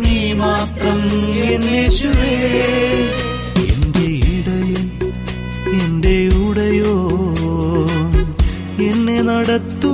നീ മാത്രം എൻ യേശുവേ എന്റെ ഇടയൻ എന്റെ ഉടയോ എന്നെ നടത്തുന്നവൻ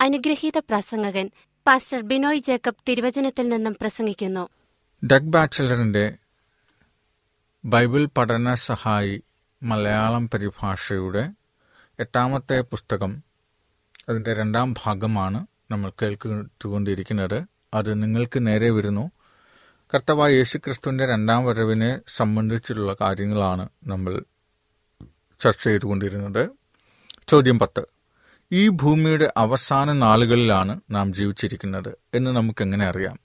അനുഗ്രഹീത പ്രസംഗകൻ പാസ്റ്റർ ബിനോയ് ജേക്കബ് തിരുവചനത്തിൽ നിന്നും പ്രസംഗിക്കുന്നു. ഡഗ് ബാച്ചലറിന്റെ ബൈബിൾ പഠന സഹായി മലയാളം പരിഭാഷയുടെ എട്ടാമത്തെ പുസ്തകം അതിന്റെ രണ്ടാം ഭാഗമാണ് നമ്മൾ കേൾക്കുകൊണ്ടിരിക്കുന്നത് അത് നിങ്ങൾക്ക് നേരെ വരുന്നു. കർത്തവായ യേശുക്രിസ്തുവിന്റെ രണ്ടാം വരവിനെ സംബന്ധിച്ചിട്ടുള്ള കാര്യങ്ങളാണ് നമ്മൾ ചർച്ച ചെയ്തുകൊണ്ടിരുന്നത്. ചോദ്യം പത്ത്. ഈ ഭൂമിയുടെ അവസാന നാളുകളിലാണ് നാം ജീവിച്ചിരിക്കുന്നത് എന്ന് നമുക്കെങ്ങനെ അറിയാം?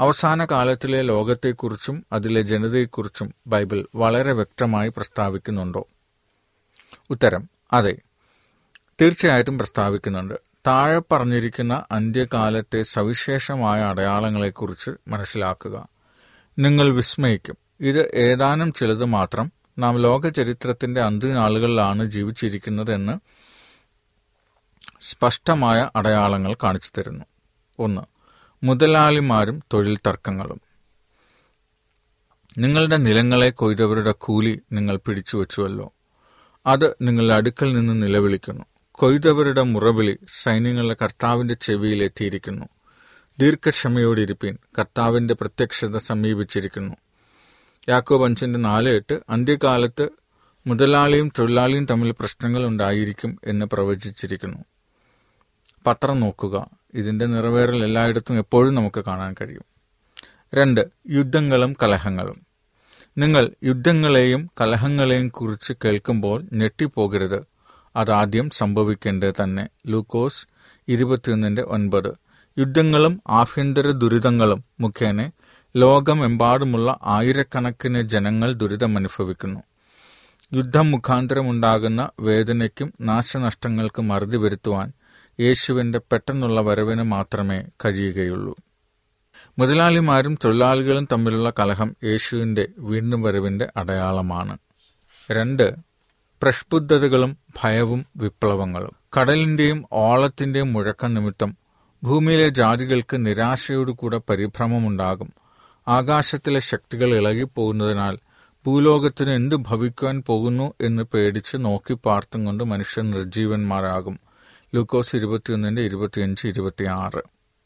അവസാന കാലത്തിലെ ലോകത്തെക്കുറിച്ചും അതിലെ ജനതയെക്കുറിച്ചും ബൈബിൾ വളരെ വ്യക്തമായി പ്രസ്താവിക്കുന്നുണ്ടോ? ഉത്തരം അതെ. തീർച്ചയായിട്ടും പ്രസ്താവിക്കുന്നുണ്ട്. താഴെ പറഞ്ഞിരിക്കുന്ന അന്ത്യകാലത്തെ സവിശേഷമായ അടയാളങ്ങളെക്കുറിച്ച് മനസ്സിലാക്കുക. നിങ്ങൾ വിസ്മയിക്കും. ഇത് ഏതാനും ചിലത് മാത്രം നാം ലോക ചരിത്രത്തിന്റെ അന്ത്യനാളുകളിലാണ് ജീവിച്ചിരിക്കുന്നതെന്ന് സ്പഷ്ടമായ അടയാളങ്ങൾ കാണിച്ചു തരുന്നു. ഒന്ന് മുതലാളിമാരും തൊഴിൽ തർക്കങ്ങളും. നിങ്ങളുടെ നിലങ്ങളെ കൊയ്തവരുടെ കൂലി നിങ്ങൾ പിടിച്ചു വച്ചുവല്ലോ. അത് നിങ്ങളുടെ അടുക്കൽ നിന്ന് നിലവിളിക്കുന്നു. കൊയ്തവരുടെ മുറവിളി സൈന്യങ്ങളുടെ കർത്താവിന്റെ ചെവിയിലെത്തിയിരിക്കുന്നു ദീർഘക്ഷമയോടിരിപ്പീൻ കർത്താവിന്റെ പ്രത്യക്ഷത സമീപിച്ചിരിക്കുന്നു. യാക്കോ അഞ്ചിന്റെ നാല് എട്ട് അന്ത്യകാലത്ത് മുതലാളിയും തൊഴിലാളിയും തമ്മിൽ പ്രശ്നങ്ങൾ ഉണ്ടായിരിക്കും എന്ന് പ്രവചിച്ചിരിക്കുന്നു. പത്രം നോക്കുക. ഇതിന്റെ നിറവേറൽ എല്ലായിടത്തും എപ്പോഴും നമുക്ക് കാണാൻ കഴിയും. രണ്ട് യുദ്ധങ്ങളും കലഹങ്ങളും. നിങ്ങൾ യുദ്ധങ്ങളെയും കലഹങ്ങളെയും കുറിച്ച് കേൾക്കുമ്പോൾ ഞെട്ടിപ്പോകരുത്. അതാദ്യം സംഭവിക്കേണ്ടത് തന്നെ ലൂക്കോസ് ഇരുപത്തിയൊന്നിന്റെ ഒൻപത്. യുദ്ധങ്ങളും ആഭ്യന്തര ദുരിതങ്ങളും മുഖേന ലോകമെമ്പാടുമുള്ള ആയിരക്കണക്കിന് ജനങ്ങൾ ദുരിതമനുഭവിക്കുന്നു. യുദ്ധം മുഖാന്തരമുണ്ടാകുന്ന വേദനയ്ക്കും നാശനഷ്ടങ്ങൾക്കും അറുതി വരുത്തുവാൻ യേശുവിന്റെ പെട്ടെന്നുള്ള വരവിന് മാത്രമേ കഴിയുകയുള്ളൂ. മുതലാളിമാരും തൊഴിലാളികളും തമ്മിലുള്ള കലഹം യേശുവിന്റെ വീണ്ടും വരവിന്റെ അടയാളമാണ്. രണ്ട് പ്രഷ്ബുദ്ധതകളും ഭയവും വിപ്ലവങ്ങളും. കടലിന്റെയും ഓളത്തിന്റെയും മുഴക്കം നിമിത്തം ഭൂമിയിലെ ജാതികൾക്ക് നിരാശയോടുകൂടെ പരിഭ്രമമുണ്ടാകും. ആകാശത്തിലെ ശക്തികൾ ഇളകിപ്പോകുന്നതിനാൽ ഭൂലോകത്തിന് എന്തു ഭവിക്കുവാൻ പോകുന്നു എന്ന് പേടിച്ച് നോക്കി പാർത്തും കൊണ്ട് മനുഷ്യൻ നിർജീവന്മാരാകും ലൂക്കോസ് ഇരുപത്തിയൊന്നിന്റെ ഇരുപത്തിയഞ്ച് ഇരുപത്തിയാറ്.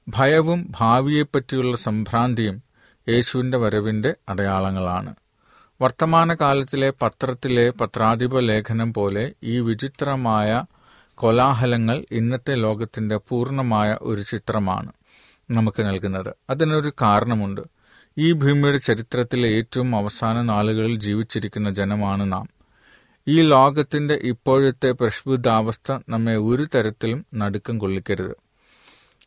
ഭയവും ഭാവിയെപ്പറ്റിയുള്ള സംഭ്രാന്തിയും യേശുവിന്റെ വരവിന്റെ അടയാളങ്ങളാണ്. വർത്തമാനകാലത്തിലെ പത്രത്തിലെ പത്രാധിപ ലേഖനം പോലെ ഈ വിചിത്രമായ കോലാഹലങ്ങൾ ഇന്നത്തെ ലോകത്തിന്റെ പൂർണമായ ഒരു ചിത്രമാണ് നമുക്ക് നൽകുന്നത്. അതിനൊരു കാരണമുണ്ട്. ഈ ഭൂമിയുടെ ചരിത്രത്തിലെ ഏറ്റവും അവസാന നാളുകളിൽ ജീവിച്ചിരിക്കുന്ന ജനമാണ് നാം. ഈ ലോകത്തിന്റെ ഇപ്പോഴത്തെ പ്രക്ഷുബ്ധാവസ്ഥ നമ്മെ ഒരു തരത്തിലും നടുക്കം കൊള്ളിക്കരുത്.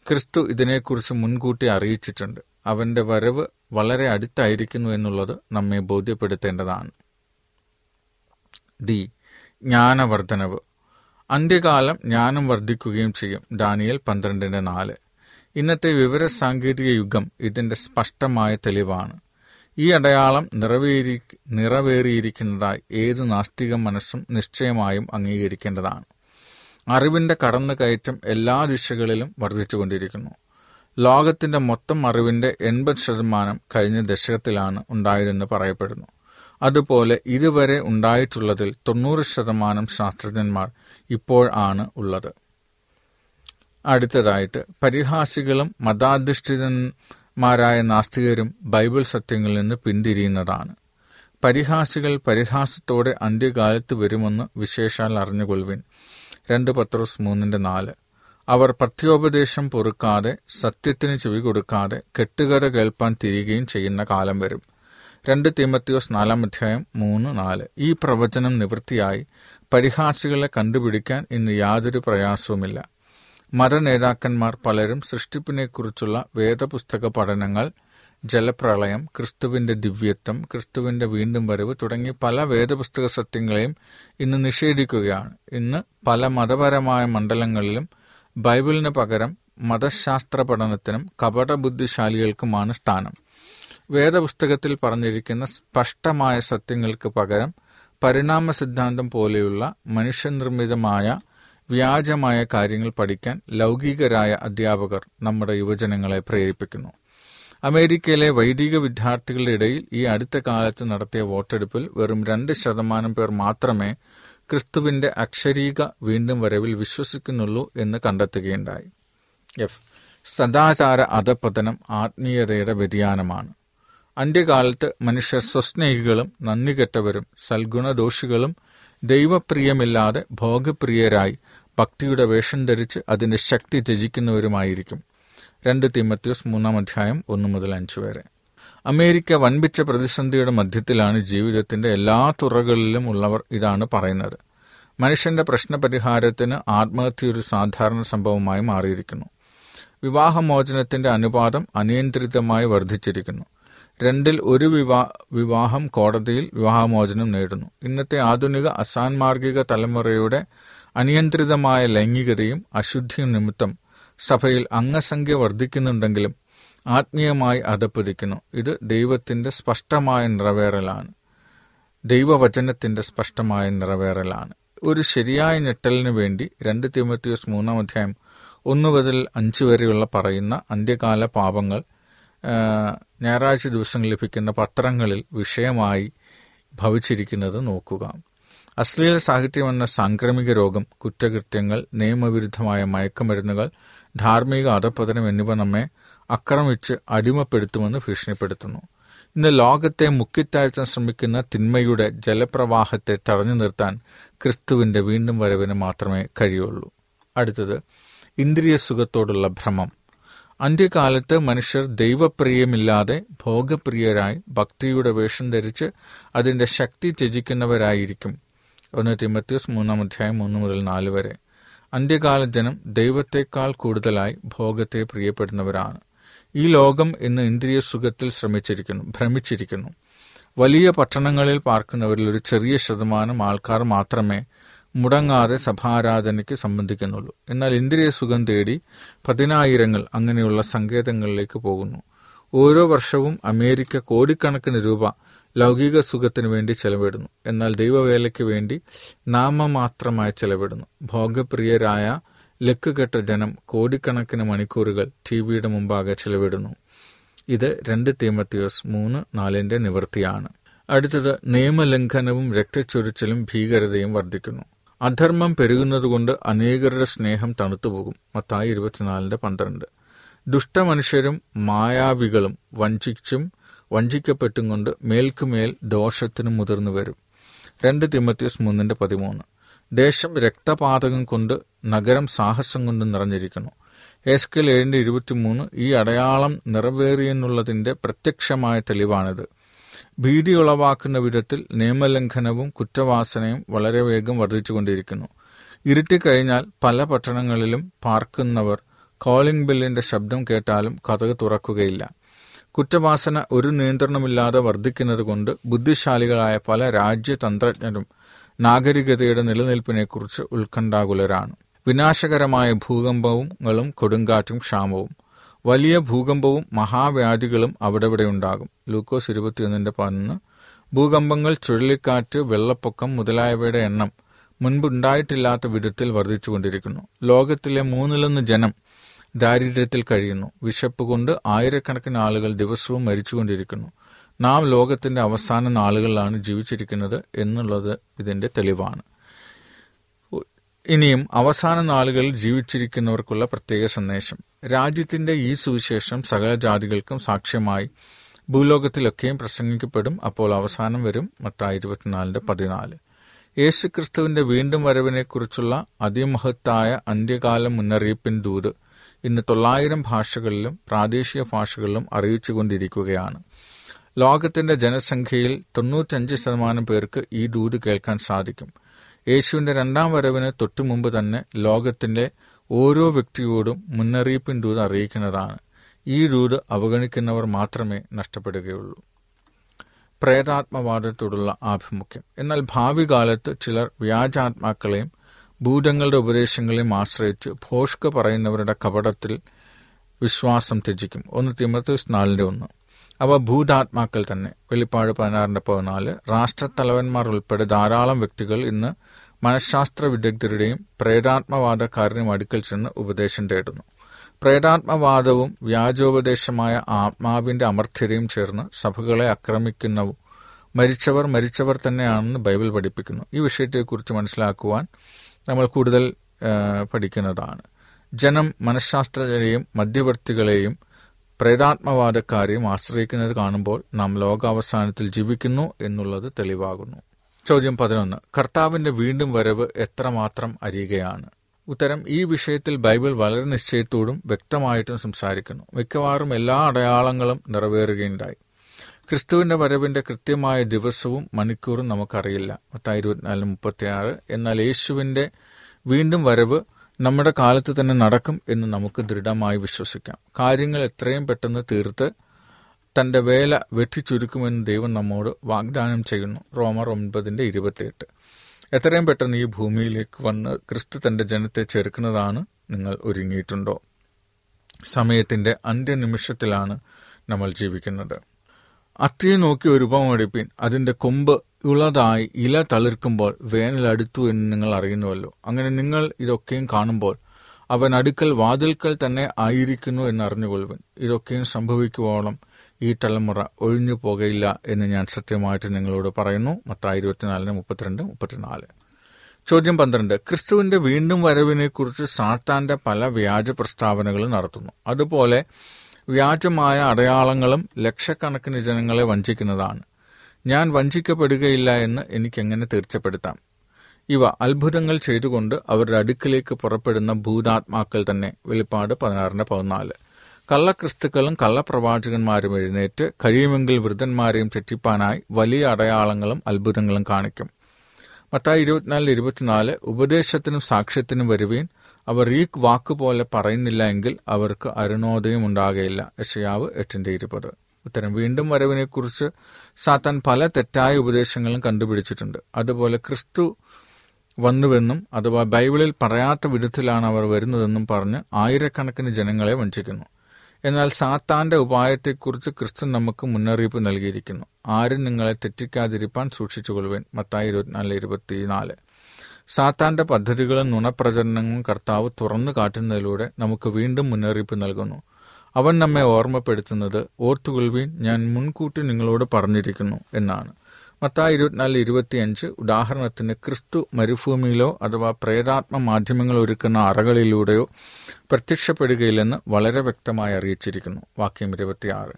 ക്രിസ്തു ഇതിനെക്കുറിച്ച് മുൻകൂട്ടി അറിയിച്ചിട്ടുണ്ട്. അവന്റെ വരവ് വളരെ അടുത്തായിരിക്കുന്നു എന്നുള്ളത് നമ്മെ ബോധ്യപ്പെടുത്തേണ്ടതാണ്. ഡി. ജ്ഞാനവർദ്ധനവ്. അന്ത്യകാലം ജ്ഞാനം വർദ്ധിക്കുകയും ചെയ്യും. ദാനിയൽ പന്ത്രണ്ടിന്റെ നാല്. ഇന്നത്തെ വിവര സാങ്കേതിക യുഗം ഇതിന്റെ സ്പഷ്ടമായ തെളിവാണ്. ഈ അടയാളം നിറവേറി നിറവേറിയിരിക്കുന്നതായി ഏത് നാസ്തിക മനസ്സും നിശ്ചയമായും അംഗീകരിക്കേണ്ടതാണ്. അറിവിന്റെ കടന്നു കയറ്റം എല്ലാ ദിശകളിലും വർദ്ധിച്ചുകൊണ്ടിരിക്കുന്നു. ലോകത്തിന്റെ മൊത്തം അറിവിന്റെ എൺപത് ശതമാനം കഴിഞ്ഞ ദശകത്തിലാണ് ഉണ്ടായതെന്ന് പറയപ്പെടുന്നു. അതുപോലെ ഇതുവരെ ഉണ്ടായിട്ടുള്ളതിൽ തൊണ്ണൂറ് ശതമാനം ശാസ്ത്രജ്ഞന്മാർ ഇപ്പോൾ ആണ് ഉള്ളത്. അടുത്തതായിട്ട് പരിഹാസികളും മതാധിഷ്ഠിതന്മാരായ നാസ്തികരും ബൈബിൾ സത്യങ്ങളിൽ നിന്ന് പിന്തിരിയുന്നതാണ്. പരിഹാസികൾ പരിഹാസത്തോടെ അന്ത്യകാലത്ത് വരുമെന്ന് വിശേഷാൽ അറിഞ്ഞുകൊള്ളുവിൻ. രണ്ട് പത്രോസ് മൂന്നിന്റെ നാല്. അവർ പഥ്യോപദേശം പൊറുക്കാതെ സത്യത്തിന് ചെവി കൊടുക്കാതെ കെട്ടുകഥ കേൾപ്പാൻ തിരികുകയും ചെയ്യുന്ന കാലം വരും. രണ്ട് തീമത്തിയോസ് നാലാം അധ്യായം മൂന്ന് നാല്. ഈ പ്രവചനം നിവൃത്തിയായി. പരിഹാസികളെ കണ്ടുപിടിക്കാൻ ഇന്ന് യാതൊരു പ്രയാസവുമില്ല. മതനേതാക്കന്മാർ പലരും സൃഷ്ടിപ്പിനെക്കുറിച്ചുള്ള വേദപുസ്തക പഠനങ്ങൾ ജലപ്രളയം ക്രിസ്തുവിന്റെ ദിവ്യത്വം ക്രിസ്തുവിന്റെ വീണ്ടും വരവ് തുടങ്ങി പല വേദപുസ്തക സത്യങ്ങളെയും ഇന്ന് നിഷേധിക്കുകയാണ്. ഇന്ന് പല മതപരമായ മണ്ഡലങ്ങളിലും ബൈബിളിന് പകരം മതശാസ്ത്ര പഠനത്തിനും കപടബുദ്ധിശാലികൾക്കുമാണ് സ്ഥാനം. വേദപുസ്തകത്തിൽ പറഞ്ഞിരിക്കുന്ന സ്പഷ്ടമായ സത്യങ്ങൾക്ക് പകരം പരിണാമ സിദ്ധാന്തം പോലെയുള്ള മനുഷ്യനിർമ്മിതമായ വ്യാജമായ കാര്യങ്ങൾ പഠിക്കാൻ ലൗകികരായ അധ്യാപകർ നമ്മുടെ യുവജനങ്ങളെ പ്രേരിപ്പിക്കുന്നു. അമേരിക്കയിലെ വൈദിക വിദ്യാർത്ഥികളുടെ ഇടയിൽ ഈ അടുത്ത കാലത്ത് നടത്തിയ വോട്ടെടുപ്പിൽ വെറും രണ്ട് ശതമാനം പേർ മാത്രമേ ക്രിസ്തുവിന്റെ അക്ഷരീക വീണ്ടും വരവിൽ വിശ്വസിക്കുന്നുള്ളൂ എന്ന് കണ്ടെത്തുകയുണ്ടായി. എഫ്. സദാചാര അധപതനം ആത്മീയതയുടെ വ്യതിയാനമാണ്. അന്ത്യകാലത്ത് മനുഷ്യർ സ്വസ്നേഹികളും നന്ദികെട്ടവരും സൽഗുണദോഷികളും ദൈവപ്രിയമില്ലാതെ ഭോഗപ്രിയരായി ഭക്തിയുടെ വേഷം ധരിച്ച് അതിന്റെ ശക്തി ത്യജിക്കുന്നവരുമായിരിക്കും. രണ്ട് തിമത്യോസ് മൂന്നാം അധ്യായം ഒന്ന് മുതൽ അഞ്ച് വരെ. അമേരിക്ക വൻപിച്ച പ്രതിസന്ധിയുടെ മധ്യത്തിലാണ് ജീവിതത്തിന്റെ എല്ലാ തുറകളിലും ഉള്ളവർ ഇതാണ് പറയുന്നത്. മനുഷ്യന്റെ പ്രശ്നപരിഹാരത്തിന് ആത്മഹത്യ ഒരു സാധാരണ സംഭവമായി മാറിയിരിക്കുന്നു. വിവാഹമോചനത്തിന്റെ അനുപാതം അനിയന്ത്രിതമായി വർദ്ധിച്ചിരിക്കുന്നു. രണ്ടിൽ ഒരു വിവാ വിവാഹം കോടതിയിൽ വിവാഹമോചനം നേടുന്നു. ഇന്നത്തെ ആധുനിക അസാൻമാർഗിക തലമുറയുടെ അനിയന്ത്രിതമായ ലൈംഗികതയും അശുദ്ധിയും നിമിത്തം സഭയിൽ അംഗസംഖ്യ വർദ്ധിക്കുന്നുണ്ടെങ്കിലും ആത്മീയമായി അധപ്പതിക്കുന്നു ഇത് ദൈവത്തിന്റെ സ്പഷ്ടമായ നിറവേറലാണ്. ദൈവവചനത്തിന്റെ സ്പഷ്ടമായ നിറവേറലാണ്. ഒരു ശരിയായ ഞെട്ടലിന് വേണ്ടി രണ്ട് തിമത്തിയോസ് മൂന്നാം അധ്യായം ഒന്ന് മുതൽ അഞ്ച് വരെയുള്ള പറയുന്ന അന്ത്യകാല പാപങ്ങൾ ഞായറാഴ്ച ദിവസം ലഭിക്കുന്ന പത്രങ്ങളിൽ വിഷയമായി ഭവിച്ചിരിക്കുന്നത് നോക്കുക. അശ്ലീല സാഹിത്യം എന്ന സാംക്രമിക രോഗം കുറ്റകൃത്യങ്ങൾ നിയമവിരുദ്ധമായ മയക്കുമരുന്നുകൾ ധാർമ്മിക അധപതനം എന്നിവ നമ്മെ ആക്രമിച്ച് അടിമപ്പെടുത്തുമെന്ന് ഭീഷണിപ്പെടുത്തുന്നു. ഇന്ന് ലോകത്തെ മുക്കിത്താഴ്ത്താൻ ശ്രമിക്കുന്ന തിന്മയുടെ ജലപ്രവാഹത്തെ തടഞ്ഞു നിർത്താൻ ക്രിസ്തുവിന്റെ വീണ്ടും വരവിന് മാത്രമേ കഴിയുള്ളൂ. അടുത്തത് ഇന്ദ്രിയ സുഖത്തോടുള്ള ഭ്രമം. അന്ത്യകാലത്ത് മനുഷ്യർ ദൈവപ്രിയമില്ലാതെ ഭോഗപ്രിയരായി ഭക്തിയുടെ വേഷം ധരിച്ച് അതിന്റെ ശക്തി ത്യജിക്കുന്നവരായിരിക്കും ഒന്ന് തിമത്യൂസ് മൂന്നാം അധ്യായം മൂന്ന് മുതൽ നാല് വരെ. അന്ത്യകാല ജനം ദൈവത്തെക്കാൾ കൂടുതലായി ഭോഗത്തെ പ്രിയപ്പെടുന്നവരാണ്. ഈ ലോകം ഇന്ന് ഇന്ദ്രിയ സുഖത്തിൽ ശ്രമിച്ചിരിക്കുന്നു ഭ്രമിച്ചിരിക്കുന്നു. വലിയ പട്ടണങ്ങളിൽ പാർക്കുന്നവരിൽ ഒരു ചെറിയ ശതമാനം ആൾക്കാർ മാത്രമേ മുടങ്ങാതെ സഭാരാധനയ്ക്ക് സംബന്ധിക്കുന്നുള്ളൂ. എന്നാൽ ഇന്ദ്രിയ സുഖം തേടി പതിനായിരങ്ങൾ അങ്ങനെയുള്ള സങ്കേതങ്ങളിലേക്ക് പോകുന്നു. ഓരോ വർഷവും അമേരിക്ക കോടിക്കണക്കിന് രൂപ ലൗകിക സുഖത്തിന് വേണ്ടി ചെലവിടുന്നു. എന്നാൽ ദൈവവേലയ്ക്ക് വേണ്ടി നാമമാത്രമായി ചെലവിടുന്നു. ഭോഗപ്രിയരായ ലക്കുകെട്ട ജനം കോടിക്കണക്കിന് മണിക്കൂറുകൾ ടി വിയുടെ മുമ്പാകെ ചെലവിടുന്നു. ഇത് രണ്ട് തീമത്തിയോസ് മൂന്ന് നാലിന്റെ നിവൃത്തിയാണ്. അടുത്തത് നിയമലംഘനവും രക്തച്ചൊരിച്ചിലും ഭീകരതയും വർദ്ധിക്കുന്നു. അധർമ്മം പെരുകുന്നതുകൊണ്ട് അനേകരുടെ സ്നേഹം തണുത്തുപോകും. മത്തായി ഇരുപത്തിനാലിന്റെ പന്ത്രണ്ട്. ദുഷ്ടമനുഷ്യരും മായാവികളും വഞ്ചിച്ചും വഞ്ചിക്കപ്പെട്ടും കൊണ്ട് മേൽക്കുമേൽ ദോഷത്തിന് മുതിർന്നു വരും. രണ്ട് തിമത്യസ് മൂന്നിന്റെ പതിമൂന്ന്. ദേശം രക്തപാതകം കൊണ്ട് നഗരം സാഹസം കൊണ്ട് നിറഞ്ഞിരിക്കുന്നു. എസ്കൽ ഏഴിന്റെ ഇരുപത്തിമൂന്ന് ഈ അടയാളം നിറവേറിയെന്നുള്ളതിന്റെ പ്രത്യക്ഷമായ തെളിവാണിത്. ഭീതി ഉളവാക്കുന്ന വിധത്തിൽ നിയമലംഘനവും കുറ്റവാസനയും വളരെ വേഗം വർദ്ധിച്ചുകൊണ്ടിരിക്കുന്നു. ഇരുട്ടിക്കഴിഞ്ഞാൽ പല പട്ടണങ്ങളിലും പാർക്കുന്നവർ കോളിംഗ് ബില്ലിന്റെ ശബ്ദം കേട്ടാലും കഥക് തുറക്കുകയില്ല. കുറ്റവാസന ഒരു നിയന്ത്രണമില്ലാതെ വർദ്ധിക്കുന്നതുകൊണ്ട് ബുദ്ധിശാലികളായ പല രാജ്യതന്ത്രജ്ഞരും നാഗരികതയുടെ നിലനിൽപ്പിനെക്കുറിച്ച് ഉത്കണ്ഠാകുലരാണ്. വിനാശകരമായ ഭൂകമ്പങ്ങളും കൊടുങ്കാറ്റും ക്ഷാമവും വലിയ ഭൂകമ്പവും മഹാവ്യാധികളും അവിടെവിടെ ഉണ്ടാകും ലൂക്കോസ് ഇരുപത്തിയൊന്നിന്റെ പതിനൊന്ന് ഭൂകമ്പങ്ങൾ ചുഴലിക്കാറ്റ് വെള്ളപ്പൊക്കം മുതലായവയുടെ എണ്ണം മുൻപുണ്ടായിട്ടില്ലാത്ത വിധത്തിൽ വർദ്ധിച്ചുകൊണ്ടിരിക്കുന്നു. ലോകത്തിലെ മൂന്നിലൊന്ന് ജനം ദാരിദ്ര്യത്തിൽ കഴിയുന്നു. വിശപ്പ് കൊണ്ട് ആയിരക്കണക്കിന് ആളുകൾ ദിവസവും മരിച്ചുകൊണ്ടിരിക്കുന്നു. നാം ലോകത്തിന്റെ അവസാന നാളുകളിലാണ് ജീവിച്ചിരിക്കുന്നത് എന്നുള്ളത് ഇതിന്റെ തെളിവാണ്. ഇനിയും അവസാന നാളുകളിൽ ജീവിച്ചിരിക്കുന്നവർക്കുള്ള പ്രത്യേക സന്ദേശം. രാജ്യത്തിന്റെ ഈ സുവിശേഷം സകല ജാതികൾക്കും സാക്ഷ്യമായി ഭൂലോകത്തിലൊക്കെയും പ്രസംഗിക്കപ്പെടും. അപ്പോൾ അവസാനം വരും മത്തായി ഇരുപത്തിനാലിന്റെ പതിനാല്. യേശുക്രിസ്തുവിന്റെ വീണ്ടും വരവിനെക്കുറിച്ചുള്ള അതിമഹത്തായ അന്ത്യകാല മുന്നറിയിപ്പിൻ ദൂത് ഇന്ന് തൊള്ളായിരം ഭാഷകളിലും പ്രാദേശിക ഭാഷകളിലും അറിയിച്ചുകൊണ്ടിരിക്കുകയാണ്. ലോകത്തിന്റെ ജനസംഖ്യയിൽ തൊണ്ണൂറ്റഞ്ച് ശതമാനം പേർക്ക് ഈ ദൂത് കേൾക്കാൻ സാധിക്കും. യേശുവിന്റെ രണ്ടാം വരവിന് തൊട്ടു മുമ്പ് തന്നെ ലോകത്തിന്റെ ഓരോ വ്യക്തിയോടും മുന്നറിയിപ്പിൻ ദൂത് അറിയിക്കുന്നതാണ്. ഈ ദൂത് അവഗണിക്കുന്നവർ മാത്രമേ നഷ്ടപ്പെടുകയുള്ളൂ. പ്രേതാത്മവാദത്തോടുള്ള ആഭിമുഖ്യം. എന്നാൽ ഭാവി കാലത്ത് ചിലർ വ്യാജാത്മാക്കളെയും ഭൂതങ്ങളുടെ ഉപദേശങ്ങളെയും ആശ്രയിച്ച് ഭോഷ്ക പറയുന്നവരുടെ കപടത്തിൽ വിശ്വാസം ത്യജിക്കും. ഒന്ന് തിമത്തൂസ് നാലിന്റെ ഒന്ന്. അവ ഭൂതാത്മാക്കൾ തന്നെ. വെളിപ്പാട് പതിനാറിന്റെ പതിനാല്. രാഷ്ട്രത്തലവന്മാർ ഉൾപ്പെടെ ധാരാളം വ്യക്തികൾ ഇന്ന് മനഃശാസ്ത്ര വിദഗ്ധരുടെയും പ്രേതാത്മവാദക്കാരനും അടുക്കൽ ചെന്ന് ഉപദേശം തേടുന്നു. പ്രേതാത്മവാദവും വ്യാജോപദേശമായ ആത്മാവിന്റെ അമർത്യതയും ചേർന്ന് സഭകളെ ആക്രമിക്കുന്നവും മരിച്ചവർ മരിച്ചവർ തന്നെയാണെന്ന് ബൈബിൾ പഠിപ്പിക്കുന്നു. ഈ വിഷയത്തെക്കുറിച്ച് മനസ്സിലാക്കുവാൻ നമ്മൾ കൂടുതൽ പഠിക്കുന്നതാണ്. ജനം മനഃശാസ്ത്രജ്ഞരെയും മധ്യവർത്തികളെയും പ്രേതാത്മവാദക്കാരെയും ആശ്രയിക്കുന്നത് കാണുമ്പോൾ നാം ലോകാവസാനത്തിൽ ജീവിക്കുന്നു എന്നുള്ളത് തെളിവാകുന്നു. ചോദ്യം പതിനൊന്ന്. കർത്താവിന്റെ വീണ്ടും വരവ് എത്രമാത്രം അരിയുകയാണ് ഉത്തരം ഈ വിഷയത്തിൽ ബൈബിൾ വളരെ നിശ്ചയത്തോടും വ്യക്തമായിട്ടും സംസാരിക്കുന്നു. മിക്കവാറും എല്ലാ അടയാളങ്ങളും നിറവേറുകയുണ്ടായി. ക്രിസ്തുവിന്റെ വരവിന്റെ കൃത്യമായ ദിവസവും മണിക്കൂറും നമുക്കറിയില്ല. പത്തായി ഇരുപത്തിനാല് മുപ്പത്തി ആറ് എന്നാൽ യേശുവിന്റെ വീണ്ടും വരവ് നമ്മുടെ കാലത്ത് തന്നെ നടക്കും എന്ന് നമുക്ക് ദൃഢമായി വിശ്വസിക്കാം. കാര്യങ്ങൾ എത്രയും പെട്ടെന്ന് തീർത്ത് തന്റെ വേല വെട്ടിച്ചുരുക്കുമെന്ന് ദൈവം നമ്മോട് വാഗ്ദാനം ചെയ്യുന്നു. റോമർ ഒൻപതിന്റെ ഇരുപത്തിയെട്ട്. എത്രയും പെട്ടെന്ന് ഈ ഭൂമിയിലേക്ക് വന്ന് ക്രിസ്തു തന്റെ ജനത്തെ ചേർക്കുന്നതാണ് നിങ്ങൾ ഒരുങ്ങിയിട്ടുണ്ടോ? സമയത്തിന്റെ അന്ത്യനിമിഷത്തിലാണ് നമ്മൾ ജീവിക്കുന്നത്. അത്തിയെ നോക്കി ഒരു ഉപമെടുപ്പിൻ അതിന്റെ കൊമ്പ് ഉള്ളതായി ഇല തളിർക്കുമ്പോൾ വേനൽ അടുത്തു എന്ന് നിങ്ങൾ അറിയുന്നുവല്ലോ. അങ്ങനെ നിങ്ങൾ ഇതൊക്കെയും കാണുമ്പോൾ അവൻ അടുക്കൽ വാതിൽക്കൽ തന്നെ ആയിരിക്കുന്നു എന്ന് അറിഞ്ഞുകൊള്ളുവൻ. ഇതൊക്കെയും സംഭവിക്കുവോളം ഈ തലമുറ ഒഴിഞ്ഞു പോകയില്ല എന്ന് ഞാൻ സത്യമായിട്ട് നിങ്ങളോട് പറയുന്നു. മത്തായി ഇരുപത്തിനാലിന് മുപ്പത്തിരണ്ട് മുപ്പത്തിനാല്. ചോദ്യം പന്ത്രണ്ട്. ക്രിസ്തുവിന്റെ വീണ്ടും വരവിനെക്കുറിച്ച് സാത്താന്റെ പല വ്യാജ പ്രസ്താവനകൾ നടത്തുന്നു. അതുപോലെ വ്യാജമായ അടയാളങ്ങളും ലക്ഷക്കണക്കിന് ജനങ്ങളെ വഞ്ചിക്കുന്നതാണ്. ഞാൻ വഞ്ചിക്കപ്പെടുകയില്ല എന്ന് എനിക്കെങ്ങനെ തീർച്ചപ്പെടുത്താം? ഇവ അത്ഭുതങ്ങൾ ചെയ്തുകൊണ്ട് അവരുടെ അടുക്കിലേക്ക് പുറപ്പെടുന്ന ഭൂതാത്മാക്കൾ തന്നെ. വെളിപ്പാട് പതിനാറിന്റെ പതിനാല്. കള്ളക്രിസ്തുക്കളും കള്ളപ്രവാചകന്മാരും എഴുന്നേറ്റ് കഴിയുമെങ്കിൽ വൃദ്ധന്മാരെയും ചെറ്റിപ്പാനായി വലിയ അടയാളങ്ങളും അത്ഭുതങ്ങളും കാണിക്കും. മത്തായി ഇരുപത്തിനാലിൽ ഇരുപത്തിനാല്. ഉപദേശത്തിനും സാക്ഷ്യത്തിനും വരുവീൻ അവർ ഈ വാക്കുപോലെ പറയുന്നില്ല എങ്കിൽ അവർക്ക് അരുണോദയം ഉണ്ടാകയില്ല. യഷയാവ് എട്ടിന്റെ ഇരുപത്. ഉത്തരം വീണ്ടും വരവിനെക്കുറിച്ച് സാത്താൻ പല തെറ്റായ ഉപദേശങ്ങളും കണ്ടുപിടിച്ചിട്ടുണ്ട്. അതുപോലെ ക്രിസ്തു വന്നുവെന്നും അഥവാ ബൈബിളിൽ പറയാത്ത വിധത്തിലാണ് അവർ വരുന്നതെന്നും പറഞ്ഞ് ആയിരക്കണക്കിന് ജനങ്ങളെ വഞ്ചിക്കുന്നു. എന്നാൽ സാത്താന്റെ ഉപായത്തെക്കുറിച്ച് ക്രിസ്തു നമുക്ക് മുന്നറിയിപ്പ് നൽകിയിരിക്കുന്നു. ആരും നിങ്ങളെ തെറ്റിക്കാതിരിപ്പാൻ സൂക്ഷിച്ചുകൊള്ളുവേൻ. മത്തായി ഇരുപത്തിനാല് ഇരുപത്തിനാല്. സാത്താന്റെ പദ്ധതികളും നുണപ്രചരണങ്ങളും കർത്താവ് തുറന്നു കാട്ടുന്നതിലൂടെ നമുക്ക് വീണ്ടും മുന്നറിയിപ്പ് നൽകുന്നു. അവൻ നമ്മെ ഓർമ്മപ്പെടുത്തുന്നത് ഓർത്തുകൊള്ളുവീൻ ഞാൻ മുൻകൂട്ടി നിങ്ങളോട് പറഞ്ഞിരിക്കുന്നു എന്നാണ്. മത്തായി ഇരുപത്തിനാല് ഇരുപത്തിയഞ്ച് ഉദാഹരണത്തിന് ക്രിസ്തു മരുഭൂമിയിലോ അഥവാ പ്രേതാത്മ മാധ്യമങ്ങൾ ഒരുക്കുന്ന അറകളിലൂടെയോ പ്രത്യക്ഷപ്പെടുകയില്ലെന്ന് വളരെ വ്യക്തമായി അറിയിച്ചിരിക്കുന്നു. വാക്യം ഇരുപത്തിയാറ്.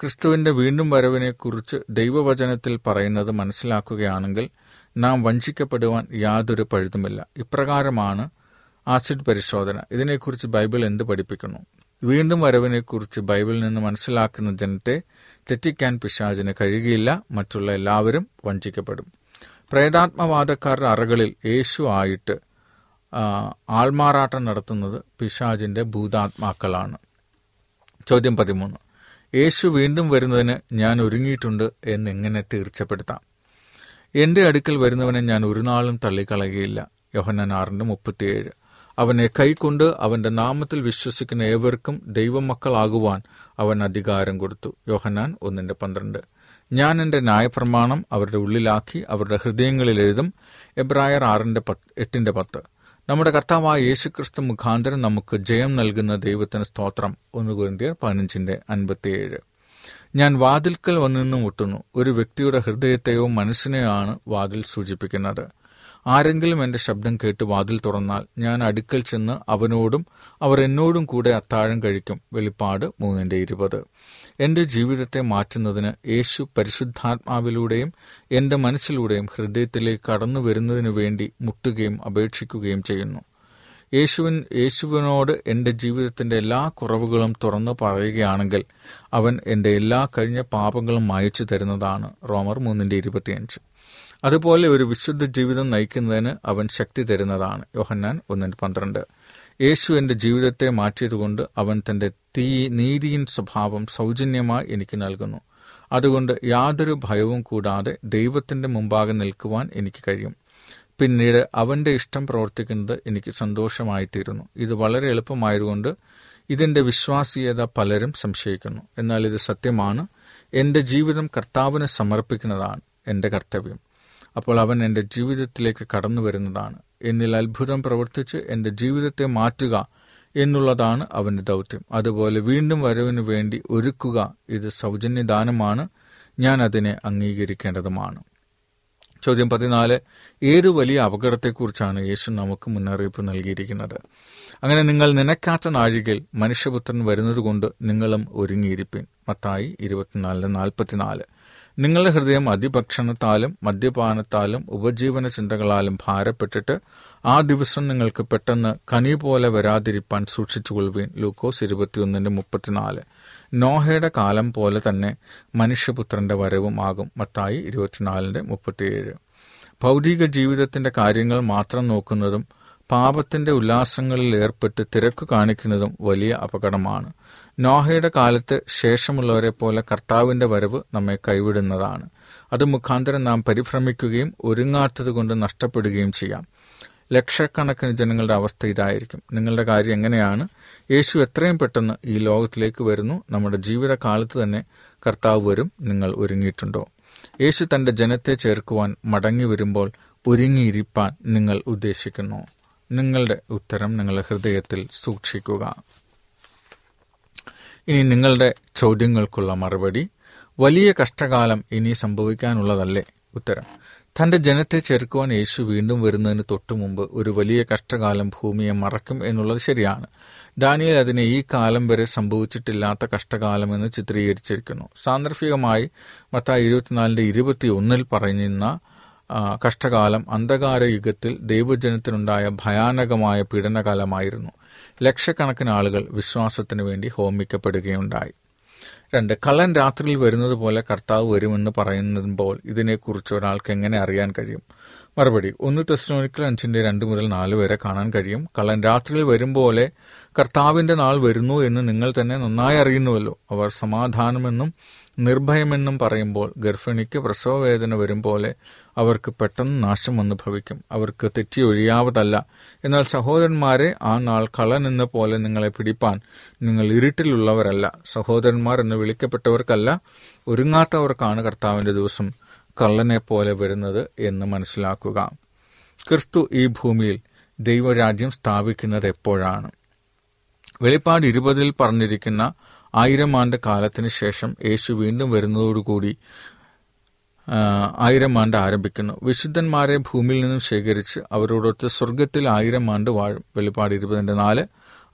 ക്രിസ്തുവിന്റെ വീണ്ടും വരവിനെക്കുറിച്ച് ദൈവവചനത്തിൽ പറയുന്നത് മനസ്സിലാക്കുകയാണെങ്കിൽ നാം വഞ്ചിക്കപ്പെടുവാൻ യാതൊരു പഴുതുമില്ല. ഇപ്രകാരമാണ് ആസിഡ് പരിശോധന. ഇതിനെക്കുറിച്ച് ബൈബിൾ എന്ത് പഠിപ്പിക്കുന്നു? വീണ്ടും വരവിനെക്കുറിച്ച് ബൈബിളിൽ നിന്ന് മനസ്സിലാക്കുന്ന ജനത്തെ തെറ്റിക്കാൻ പിശാചിന് കഴിയുകയില്ല. മറ്റുള്ള എല്ലാവരും വഞ്ചിക്കപ്പെടും. പ്രേതാത്മവാദക്കാരുടെ അറകളിൽ യേശു ആയിട്ട് ആൾമാറാട്ടം നടത്തുന്നത് പിശാജിന്റെ ഭൂതാത്മാക്കളാണ്. ചോദ്യം പതിമൂന്ന്. യേശു വീണ്ടും വരുന്നതിന് ഞാൻ ഒരുങ്ങിയിട്ടുണ്ട് എന്നെങ്ങനെ തീർച്ചപ്പെടുത്താം? എന്റെ അടുക്കൽ വരുന്നവനെ ഞാൻ ഒരു നാളും തള്ളിക്കളയുകയില്ല. യോഹന്നാൻ ആറിന്റെ മുപ്പത്തിയേഴ്. അവനെ കൈക്കൊണ്ട് അവന്റെ നാമത്തിൽ വിശ്വസിക്കുന്ന ഏവർക്കും ദൈവമക്കളാകുവാൻ അവൻ അധികാരം കൊടുത്തു. യോഹന്നാൻ ഒന്നിന്റെ പന്ത്രണ്ട്. ഞാൻ എന്റെ ന്യായപ്രമാണം അവരുടെ ഉള്ളിലാക്കി അവരുടെ ഹൃദയങ്ങളിൽ എഴുതും. എബ്രായർ ആറിന്റെ പത്ത് എട്ടിന്റെ പത്ത്. നമ്മുടെ കർത്താവായ യേശുക്രിസ്തു മുഖാന്തരം നമുക്ക് ജയം നൽകുന്ന ദൈവത്തിന് സ്തോത്രം. ഒന്ന് കുരിന്തിയർ പതിനഞ്ചിന്റെ അൻപത്തിയേഴ്. ഞാൻ വാതിൽക്കൽ വന്നു മുട്ടുന്നു. ഒരു വ്യക്തിയുടെ ഹൃദയത്തെയോ മനസ്സിനെയോ ആണ് വാതിൽ സൂചിപ്പിക്കുന്നത്. ആരെങ്കിലും എന്റെ ശബ്ദം കേട്ട് വാതിൽ തുറന്നാൽ ഞാൻ അടുക്കൽ ചെന്ന് അവനോടും അവർ എന്നോടും കൂടെ അത്താഴം കഴിക്കും. വെളിപ്പാട് മൂന്നിന്റെ ഇരുപത്. എന്റെ ജീവിതത്തെ മാറ്റുന്നതിന് യേശു പരിശുദ്ധാത്മാവിലൂടെയും എന്റെ മനസ്സിലൂടെയും ഹൃദയത്തിലേക്ക് കടന്നു വരുന്നതിനു വേണ്ടി മുട്ടുകയും അപേക്ഷിക്കുകയും ചെയ്യുന്നു. യേശുവിൻ യേശുവിനോട് എന്റെ ജീവിതത്തിന്റെ എല്ലാ കുറവുകളും തുറന്നു പറയുകയാണെങ്കിൽ അവൻ എന്റെ എല്ലാ കഴിഞ്ഞ പാപങ്ങളും മായച്ചു തരുന്നതാണ്. റോമർ മൂന്നിന്റെ ഇരുപത്തിയഞ്ച്. അതുപോലെ ഒരു വിശുദ്ധ ജീവിതം നയിക്കുന്നതിന് അവൻ ശക്തി തരുന്നതാണ്. യോഹന്നാൻ ഒന്നിന് പന്ത്രണ്ട്. യേശു എന്റെ ജീവിതത്തെ മാറ്റിയതുകൊണ്ട് അവൻ തന്റെ തീ നീതിയിൻ സ്വഭാവം സൗജന്യമായി എനിക്ക് നൽകുന്നു. അതുകൊണ്ട് യാതൊരു ഭയവും കൂടാതെ ദൈവത്തിന്റെ മുമ്പാകെ നിൽക്കുവാൻ എനിക്ക് കഴിയും. പിന്നീട് അവന്റെ ഇഷ്ടം പ്രവർത്തിക്കുന്നത് എനിക്ക് സന്തോഷമായിത്തീരുന്നു. ഇത് വളരെ എളുപ്പമായതുകൊണ്ട് ഇതിന്റെ വിശ്വാസീയത പലരും സംശയിക്കുന്നു. എന്നാൽ ഇത് സത്യമാണ്. എന്റെ ജീവിതം കർത്താവിന് സമർപ്പിക്കുന്നതാണ് എന്റെ കർത്തവ്യം. അപ്പോൾ അവൻ എന്റെ ജീവിതത്തിലേക്ക് കടന്നു വരുന്നതാണ്. എന്നിൽ അത്ഭുതം പ്രവർത്തിച്ച് എന്റെ ജീവിതത്തെ മാറ്റുക എന്നുള്ളതാണ് അവന്റെ ദൗത്യം. അതുപോലെ വീണ്ടും വരവിന് വേണ്ടി ഒരുക്കുക ഇത് സൗജന്യദാനമാണ്. ഞാൻ അതിനെ അംഗീകരിക്കേണ്ടതുമാണ്. ചോദ്യം പതിനാല്. ഏത് വലിയ അപകടത്തെക്കുറിച്ചാണ് യേശു നമുക്ക് മുന്നറിയിപ്പ് നൽകിയിരിക്കുന്നത്? അങ്ങനെ നിങ്ങൾ നനയ്ക്കാത്ത നാഴികയിൽ മനുഷ്യപുത്രൻ വരുന്നതുകൊണ്ട് നിങ്ങളും ഒരുങ്ങിയിരിപ്പിൻ. മത്തായി ഇരുപത്തിനാലിന് നാൽപ്പത്തിനാല്. നിങ്ങളുടെ ഹൃദയം അതിഭക്ഷണത്താലും മദ്യപാനത്താലും ഉപജീവന ചിന്തകളാലും ഭാരപ്പെട്ടിട്ട് ആ ദിവസം നിങ്ങൾക്ക് പെട്ടെന്ന് കനി പോലെ വരാതിരിപ്പാൻ സൂക്ഷിച്ചുകൊള്ളുവീൻ. ലൂക്കോസ് ഇരുപത്തിയൊന്നിന്റെ മുപ്പത്തിനാല്. നോഹയുടെ കാലം പോലെ തന്നെ മനുഷ്യപുത്രന്റെ വരവും ആകും. മത്തായി ഇരുപത്തിനാലിന്റെ മുപ്പത്തിയേഴ്. ഭൗതിക ജീവിതത്തിന്റെ കാര്യങ്ങൾ മാത്രം നോക്കുന്നതും പാപത്തിന്റെ ഉല്ലാസങ്ങളിൽ ഏർപ്പെട്ട് തിരക്ക് കാണിക്കുന്നതും വലിയ അപകടമാണ്. നോഹയുടെ കാലത്ത് ശേഷമുള്ളവരെ പോലെ കർത്താവിന്റെ വരവ് നമ്മെ കൈവിടുന്നതാണ്. അത് മുഖാന്തരം നാം പരിഭ്രമിക്കുകയും ഒരുങ്ങാത്തത് കൊണ്ട് നഷ്ടപ്പെടുകയും ചെയ്യാം. ലക്ഷക്കണക്കിന് ജനങ്ങളുടെ അവസ്ഥ ഇതായിരിക്കും. നിങ്ങളുടെ കാര്യം എങ്ങനെയാണ്? യേശു എത്രയും പെട്ടെന്ന് ഈ ലോകത്തിലേക്ക് വരുന്നു. നമ്മുടെ ജീവിതകാലത്ത് തന്നെ കർത്താവ് വരും. നിങ്ങൾ ഒരുങ്ങിയിട്ടുണ്ടോ? യേശു തന്റെ ജനത്തെ ചേർക്കുവാൻ മടങ്ങി വരുമ്പോൾ ഒരുങ്ങിയിരിപ്പാൻ നിങ്ങൾ ഉദ്ദേശിക്കുന്നു. നിങ്ങളുടെ ഉത്തരം നിങ്ങളുടെ ഹൃദയത്തിൽ സൂക്ഷിക്കുക. ഇനി നിങ്ങളുടെ ചോദ്യങ്ങൾക്കുള്ള മറുപടി വലിയ കഷ്ടകാലം ഇനി സംഭവിക്കാനുള്ളതല്ലേ? ഉത്തരം. തന്റെ ജനത്തെ ചെറുക്കുവാൻ യേശു വീണ്ടും വരുന്നതിന് തൊട്ടു മുമ്പ് ഒരു വലിയ കഷ്ടകാലം ഭൂമിയെ മറക്കും എന്നുള്ളത് ശരിയാണ്. ദാനിയൽ അതിനെ ഈ കാലം വരെ സംഭവിച്ചിട്ടില്ലാത്ത കഷ്ടകാലം എന്ന് ചിത്രീകരിച്ചിരിക്കുന്നു. സാന്ദർഭികമായി മത്തായി ഇരുപത്തിനാലിന്റെ ഇരുപത്തി ഒന്നിൽ പറയുന്ന കഷ്ടകാലം അന്ധകാര യുഗത്തിൽ ദൈവജനത്തിനുണ്ടായ ഭയാനകമായ പീഡനകാലമായിരുന്നു. ലക്ഷക്കണക്കിന് ആളുകൾ വിശ്വാസത്തിനു വേണ്ടി ഹോമിക്കപ്പെടുകയുണ്ടായി. രണ്ട് കള്ളൻ രാത്രിയിൽ വരുന്നത് പോലെ കർത്താവ് വരുമെന്ന് പറയുമ്പോൾ ഇതിനെക്കുറിച്ച് ഒരാൾക്ക് എങ്ങനെ അറിയാൻ കഴിയും? മറുപടി ഒന്ന് തെസ്ലോനിക്കൽ അഞ്ചിന്റെ രണ്ട് മുതൽ നാല് വരെ കാണാൻ കഴിയും. കള്ളൻ രാത്രിയിൽ വരും പോലെ കർത്താവിന്റെ നാൾ വരുന്നു എന്ന് നിങ്ങൾ തന്നെ നന്നായി അറിയുന്നുവല്ലോ. അവർ സമാധാനമെന്നും നിർഭയമെന്നും പറയുമ്പോൾ ഗർഭിണിക്ക് പ്രസവവേദന വരും പോലെ അവർക്ക് പെട്ടെന്ന് നാശം വന്നു ഭവിക്കും അവർക്ക് തെറ്റി ഒഴിയാവതല്ല. എന്നാൽ സഹോദരന്മാരെ ആ നാൾ കള്ളൻ എന്ന പോലെ നിങ്ങളെ പിടിപ്പാൻ നിങ്ങൾ ഇരുട്ടിലുള്ളവരല്ല. സഹോദരന്മാർ എന്ന് വിളിക്കപ്പെട്ടവർക്കല്ല ഒരുങ്ങാത്തവർക്കാണ് കർത്താവിന്റെ ദിവസം കള്ളനെ പോലെ വരുന്നത് എന്ന് മനസ്സിലാക്കുക. ക്രിസ്തു ഈ ഭൂമിയിൽ ദൈവരാജ്യം സ്ഥാപിക്കുന്നത് എപ്പോഴാണ്? വെളിപ്പാട് ഇരുപതിൽ പറഞ്ഞിരിക്കുന്ന ആയിരം ആണ്ട് കാലത്തിന് ശേഷം യേശു വീണ്ടും വരുന്നതോടുകൂടി ആയിരം ആണ്ട് ആരംഭിക്കുന്നു. വിശുദ്ധന്മാരെ ഭൂമിയിൽ നിന്നും ശേഖരിച്ച് അവരോടൊത്ത് സ്വർഗത്തിൽ ആയിരം ആണ്ട് വാഴും വെളിപ്പാട് ഇരുപതിന്റെ നാല്.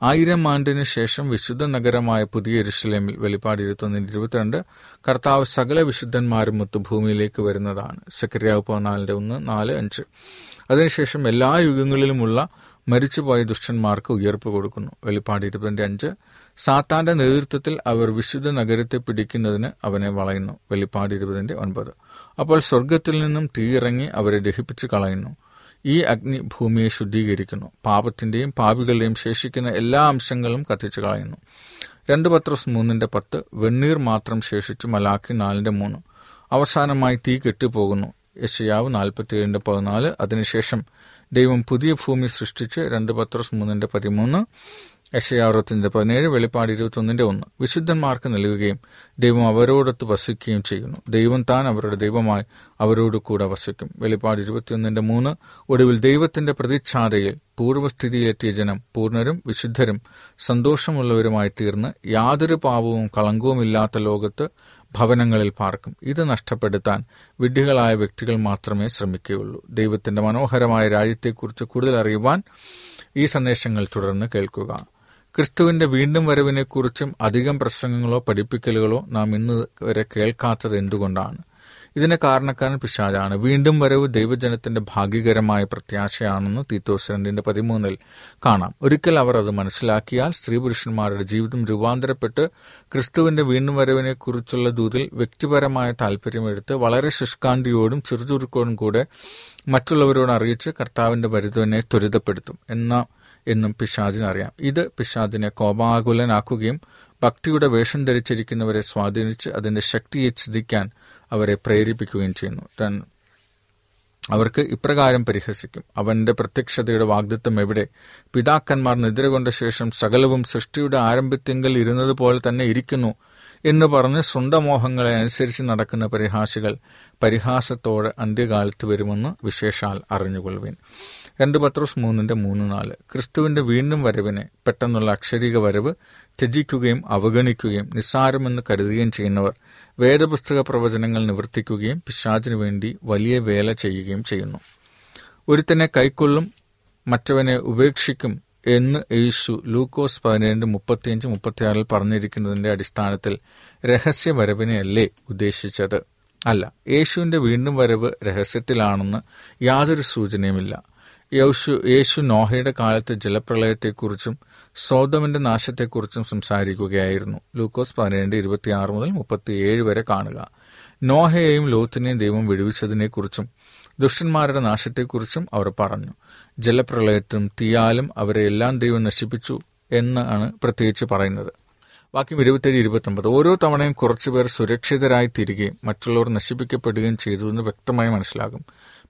ആയിരം ആണ്ടിന് ശേഷം വിശുദ്ധ നഗരമായ പുതിയ എരുഷലേമിൽ വെളിപ്പാട് ഇരുപത്തൊന്നിന് ഇരുപത്തിരണ്ട്. കർത്താവ് സകല വിശുദ്ധന്മാരും മൊത്ത് ഭൂമിയിലേക്ക് വരുന്നതാണ്. സെക്രിയാവ് പതിനാലിന്റെ ഒന്ന് നാല് അഞ്ച്. അതിനുശേഷം എല്ലാ യുഗങ്ങളിലുമുള്ള മരിച്ചുപോയ ദുഷ്ടന്മാർക്ക് ഉയർപ്പ് കൊടുക്കുന്നു. വെളിപ്പാട് ഇരുപത്തി അഞ്ച് സാത്താന്റെ നേതൃത്വത്തിൽ അവർ വിശുദ്ധ നഗരത്തെ പിടിക്കുന്നതിന് അവനെ വളയുന്നു. വെളിപ്പാട് ഇരുപതിന്റെ ഒൻപത്. അപ്പോൾ സ്വർഗത്തിൽ നിന്നും തീയിറങ്ങി അവരെ ദഹിപ്പിച്ച് കളയുന്നു. ഈ അഗ്നി ഭൂമിയെ ശുദ്ധീകരിക്കുന്നു. പാപത്തിന്റെയും പാപികളുടെയും ശേഷിക്കുന്ന എല്ലാ അംശങ്ങളും കത്തിച്ചു കളയുന്നു. രണ്ട് പത്രോസ് മൂന്നിന്റെ പത്ത്. വെണ്ണീർ മാത്രം ശേഷിച്ചു മലാക്കി നാലിന്റെ മൂന്ന്. അവസാനമായി തീ കെട്ടിപ്പോകുന്നു. യശയാവ് നാൽപ്പത്തിയേഴിന്റെ പതിനാല്. അതിനുശേഷം ദൈവം പുതിയ ഭൂമി സൃഷ്ടിച്ച് രണ്ട് പത്രോസ് മൂന്നിന്റെ പതിമൂന്ന് അറുപത്തിന്റെ പതിനേഴ് വെളിപ്പാട് ഇരുപത്തൊന്നിന്റെ ഒന്ന്. വിശുദ്ധന്മാർക്ക് നൽകുകയും ദൈവം അവരോടൊത്ത് വസിക്കുകയും ചെയ്യുന്നു. ദൈവം താൻ അവരുടെ ദൈവമായി അവരോട് കൂടെ വസിക്കും. വെളിപ്പാട് ഇരുപത്തിയൊന്നിന്റെ മൂന്ന്. ഒടുവിൽ ദൈവത്തിന്റെ പ്രതിച്ഛാതയിൽ പൂർവസ്ഥിതിയിലെത്തിയ ജനം പൂർണരും വിശുദ്ധരും സന്തോഷമുള്ളവരുമായി തീർന്ന് യാതൊരു പാപവും കളങ്കവുമില്ലാത്ത ലോകത്ത് ഭവനങ്ങളിൽ പാർക്കും. ഇത് നഷ്ടപ്പെടുത്താൻ വിഡ്ഢികളായ വ്യക്തികൾ മാത്രമേ ശ്രമിക്കുകയുള്ളൂ. ദൈവത്തിന്റെ മനോഹരമായ രാജ്യത്തെക്കുറിച്ച് കൂടുതൽ അറിയുവാൻ ഈ സന്ദേശങ്ങൾ തുടർന്ന് കേൾക്കുക. ക്രിസ്തുവിന്റെ വീണ്ടും വരവിനെക്കുറിച്ചും അധികം പ്രസംഗങ്ങളോ പഠിപ്പിക്കലുകളോ നാം ഇന്ന് വരെ കേൾക്കാത്തത് എന്തുകൊണ്ടാണ്? ഇതിന് കാരണക്കാരൻ പിശാജാണ് വീണ്ടും വരവ് ദൈവജനത്തിന്റെ ഭാഗ്യകരമായ പ്രത്യാശയാണെന്ന് തീത്തോസ് രണ്ടിന്റെ പതിമൂന്നിൽ കാണാം. ഒരിക്കൽ അവർ അത് മനസ്സിലാക്കിയാൽ സ്ത്രീ പുരുഷന്മാരുടെ ജീവിതം രൂപാന്തരപ്പെട്ട് ക്രിസ്തുവിന്റെ വീണ്ടും വരവിനെ കുറിച്ചുള്ള ദൂതിൽ വ്യക്തിപരമായ താല്പര്യമെടുത്ത് വളരെ ശുഷ്കാന്തിയോടും ചെറുചുരുക്കോടും കൂടെ മറ്റുള്ളവരോട് അറിയിച്ച് കർത്താവിന്റെ വരുതവിനെ ത്വരിതപ്പെടുത്തും എന്ന എന്നും പിശാജിനറിയാം ഇത് പിശാചിനെ കോപാകുലനാക്കുകയും ഭക്തിയുടെ വേഷം ധരിച്ചിരിക്കുന്നവരെ സ്വാധീനിച്ച് അതിന്റെ ശക്തിയെ ചിന്തിക്കാൻ അവരെ പ്രേരിപ്പിക്കുകയും ചെയ്യുന്നു. തൻ അവർക്ക് ഇപ്രകാരം പരിഹസിക്കും. അവന്റെ പ്രത്യക്ഷതയുടെ വാഗ്ദത്വം എവിടെ? പിതാക്കന്മാർ നിദ്ര കൊണ്ട ശേഷം സകലവും സൃഷ്ടിയുടെ ആരംഭത്തിങ്കിൽ ഇരുന്നത് പോലെ തന്നെ ഇരിക്കുന്നു എന്ന് പറഞ്ഞ് സ്വന്തം മോഹങ്ങളെ അനുസരിച്ച് നടക്കുന്ന പരിഹാസികൾ പരിഹാസത്തോടെ അന്ത്യകാലത്ത് വരുമെന്ന് വിശേഷാൽ അറിഞ്ഞുകൊള്ളുവിൻ. രണ്ട് പത്രോസ് മൂന്നിന്റെ മൂന്ന് നാല്. ക്രിസ്തുവിന്റെ വീണ്ടും വരവിനെ പെട്ടെന്നുള്ള അക്ഷരീക വരവ് ത്യജിക്കുകയും അവഗണിക്കുകയും നിസ്സാരമെന്ന് കരുതുകയും ചെയ്യുന്നവർ വേദപുസ്തക പ്രവചനങ്ങൾ നിവർത്തിക്കുകയും പിശാചിനു വേണ്ടി വലിയ വേല ചെയ്യുകയും ചെയ്യുന്നു. ഒരുത്തനെ കൈക്കൊള്ളും മറ്റവനെ ഉപേക്ഷിക്കും എന്ന് യേശു ലൂക്കോസ് പതിനേഴ് മുപ്പത്തിയഞ്ച് മുപ്പത്തിയാറിൽ പറഞ്ഞിരിക്കുന്നതിന്റെ അടിസ്ഥാനത്തിൽ രഹസ്യ വരവിനെയല്ലേ ഉദ്ദേശിച്ചത്? അല്ല യേശുവിന്റെ വീണ്ടും വരവ് രഹസ്യത്തിലാണെന്ന് യാതൊരു സൂചനയുമില്ല. യേശു യേശു നോഹയുടെ കാലത്തെ ജലപ്രളയത്തെക്കുറിച്ചും സോതമിന്റെ നാശത്തെക്കുറിച്ചും സംസാരിക്കുകയായിരുന്നു. ലൂക്കോസ് പതിനേഴ് ഇരുപത്തിയാറ് മുതൽ മുപ്പത്തിയേഴ് വരെ കാണുക. നോഹയെയും ലോത്തിനെയും ദൈവം വിടുവിച്ചതിനെക്കുറിച്ചും ദുഷ്ടന്മാരുടെ നാശത്തെക്കുറിച്ചും അവർ പറഞ്ഞു. ജലപ്രളയത്തും തീയാലും അവരെ എല്ലാം ദൈവം നശിപ്പിച്ചു എന്നാണ് പ്രത്യേകിച്ച് പറയുന്നത്. വാക്യം ഇരുപത്തേഴ് ഇരുപത്തൊമ്പത്. ഓരോ തവണയും കുറച്ചുപേർ സുരക്ഷിതരായി തിരികെയും മറ്റുള്ളവർ നശിപ്പിക്കപ്പെടുകയും ചെയ്തതെന്ന് വ്യക്തമായി മനസ്സിലാകും.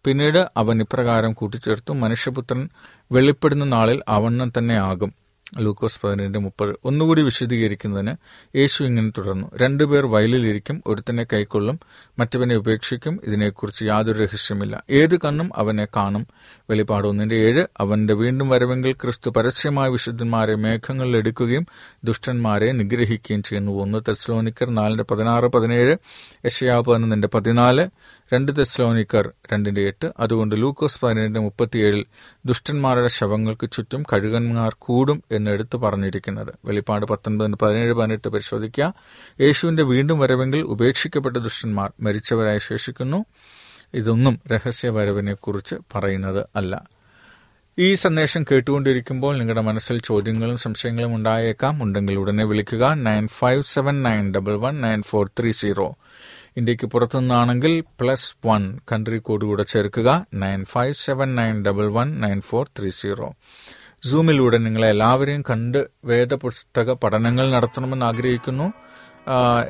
പിന്നീട് അവൻ ഇപ്രകാരം കൂട്ടിച്ചേർത്തു. മനുഷ്യപുത്രൻ വെളിപ്പെടുന്ന നാളിൽ അവണ്ണം തന്നെ ആകും. ലൂക്കോസ് പതിനേഴ് മുപ്പത് ഒന്നുകൂടി വിശദീകരിക്കുന്നതിന് യേശു ഇങ്ങനെ തുടർന്നു. രണ്ടുപേർ വയലിലിരിക്കും ഒരുത്തനെ കൈക്കൊള്ളും മറ്റവനെ ഉപേക്ഷിക്കും ഇതിനെക്കുറിച്ച് യാതൊരു രഹസ്യമില്ല ഏത് കണ്ണും അവനെ കാണും. വെളിപ്പാട് ഒന്നിന്റെ ഏഴ് അവന്റെ വീണ്ടും വരവെങ്കിൽ ക്രിസ്തു പരസ്യമായ വിശുദ്ധന്മാരെ മേഘങ്ങളിൽ എടുക്കുകയും ദുഷ്ടന്മാരെ നിഗ്രഹിക്കുകയും ചെയ്യുന്നു. ഒന്ന് തെസ്ലോനിക്കർ നാലിന്റെ പതിനാറ് പതിനേഴ് യശയാ പതിനൊന്നിന്റെ പതിനാല് രണ്ട് തെസ്ലോനിക്കർ രണ്ടിന്റെ എട്ട്. അതുകൊണ്ട് ലൂക്കോസ് പതിനേഴിന്റെ മുപ്പത്തിയേഴിൽ ദുഷ്ടന്മാരുടെ ശവങ്ങൾക്ക് ചുറ്റും കഴുകന്മാർ കൂടും എന്ന് എടുത്തു പറഞ്ഞിരിക്കുന്നത്. വെളിപ്പാട് പത്തൊൻപതിന് പതിനേഴ് പതിനെട്ട് പരിശോധിക്കുക. യേശുവിന്റെ വീണ്ടും വരവെങ്കിൽ ഉപേക്ഷിക്കപ്പെട്ട ദുഷ്ടന്മാർ മരിച്ചവരായി ശേഷിക്കുന്നു. ഇതൊന്നും രഹസ്യ വരവിനെ കുറിച്ച് പറയുന്നത് അല്ല. ഈ സന്ദേശം കേട്ടുകൊണ്ടിരിക്കുമ്പോൾ നിങ്ങളുടെ മനസ്സിൽ ചോദ്യങ്ങളും സംശയങ്ങളും ഉണ്ടായേക്കാം. ഉണ്ടെങ്കിൽ ഉടനെ വിളിക്കുക. Nine five seven nine double one nine four three zero. ഇന്ത്യയ്ക്ക് പുറത്തുനിന്നാണെങ്കിൽ പ്ലസ് വൺ കൺട്രി കോഡ് കൂടെ ചേർക്കുക. Nine five seven nine double one nine four three zero. സൂമിലൂടെ നിങ്ങളെ എല്ലാവരെയും കണ്ട് വേദപുസ്തക പഠനങ്ങൾ നടത്തണമെന്ന് ആഗ്രഹിക്കുന്നു.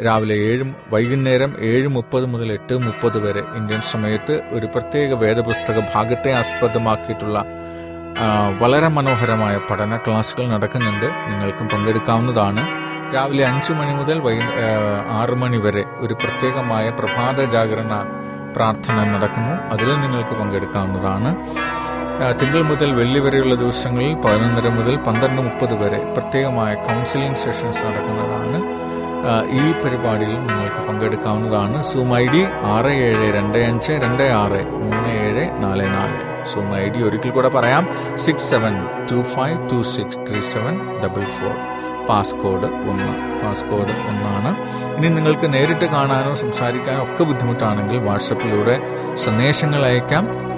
രാവിലെ ഏഴ് വൈകുന്നേരം ഏഴ് മുപ്പത് മുതൽ എട്ട് മുപ്പത് വരെ ഇന്ത്യൻ സമയത്ത് ഒരു പ്രത്യേക വേദപുസ്തക ഭാഗത്തെ ആസ്പദമാക്കിയിട്ടുള്ള വളരെ മനോഹരമായ പഠന ക്ലാസ്സുകൾ നടക്കുന്നുണ്ട്. നിങ്ങൾക്കും പങ്കെടുക്കാവുന്നതാണ്. രാവിലെ അഞ്ച് മണി മുതൽ വൈ ആറ് മണി വരെ ഒരു പ്രത്യേകമായ പ്രഭാത ജാഗരണ പ്രാർത്ഥന നടക്കുന്നു. അതിലും നിങ്ങൾക്ക് പങ്കെടുക്കാവുന്നതാണ്. തിങ്കൾ മുതൽ വെള്ളി വരെയുള്ള ദിവസങ്ങളിൽ പതിനൊന്നര മുതൽ പന്ത്രണ്ട് മുപ്പത് വരെ പ്രത്യേകമായ കൗൺസിലിംഗ് സെഷൻസ് നടക്കുന്നതാണ്. ഈ പരിപാടിയിൽ നിങ്ങൾക്ക് പങ്കെടുക്കാവുന്നതാണ്. സൂം ഐ ഡി ആറ് ഏഴ് രണ്ട് അഞ്ച് രണ്ട് ആറ് മൂന്ന് ഏഴ് നാല് നാല്. സൂം ഐ ഡി ഒരിക്കൽ കൂടെ പറയാം. Six seven two five two six three seven double four passcode ഒന്ന്. പാസ്കോഡ് ഒന്നാണ്. ഇനി നിങ്ങൾക്ക് നേരിട്ട് കാണാനോ സംസാരിക്കാനോ ഒക്കെ ബുദ്ധിമുട്ടാണെങ്കിൽ വാട്സപ്പിലൂടെ സന്ദേശങ്ങൾ അയക്കാം.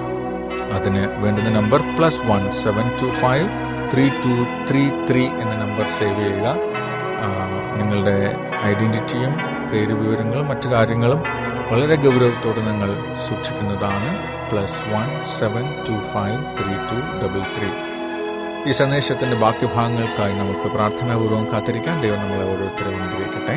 അതിന് വേണ്ടുന്ന number plus one seven two five three two three three എന്ന നമ്പർ സേവ് ചെയ്യുക. നിങ്ങളുടെ ഐഡന്റിറ്റിയും പേര് വിവരങ്ങളും മറ്റു കാര്യങ്ങളും വളരെ ഗൗരവത്തോടെ നിങ്ങൾ സൂക്ഷിക്കുന്നതാണ് plus one seven two five three two double three. ഈ സന്ദേശത്തിന്റെ ബാക്കി ഭാഗങ്ങൾക്കായി നമുക്ക് പ്രാർത്ഥനാപൂർവം കാത്തിരിക്കാൻ ദൈവം നമ്മളെ ഓരോരുത്തരെയും അനുഗ്രഹിക്കട്ടെ.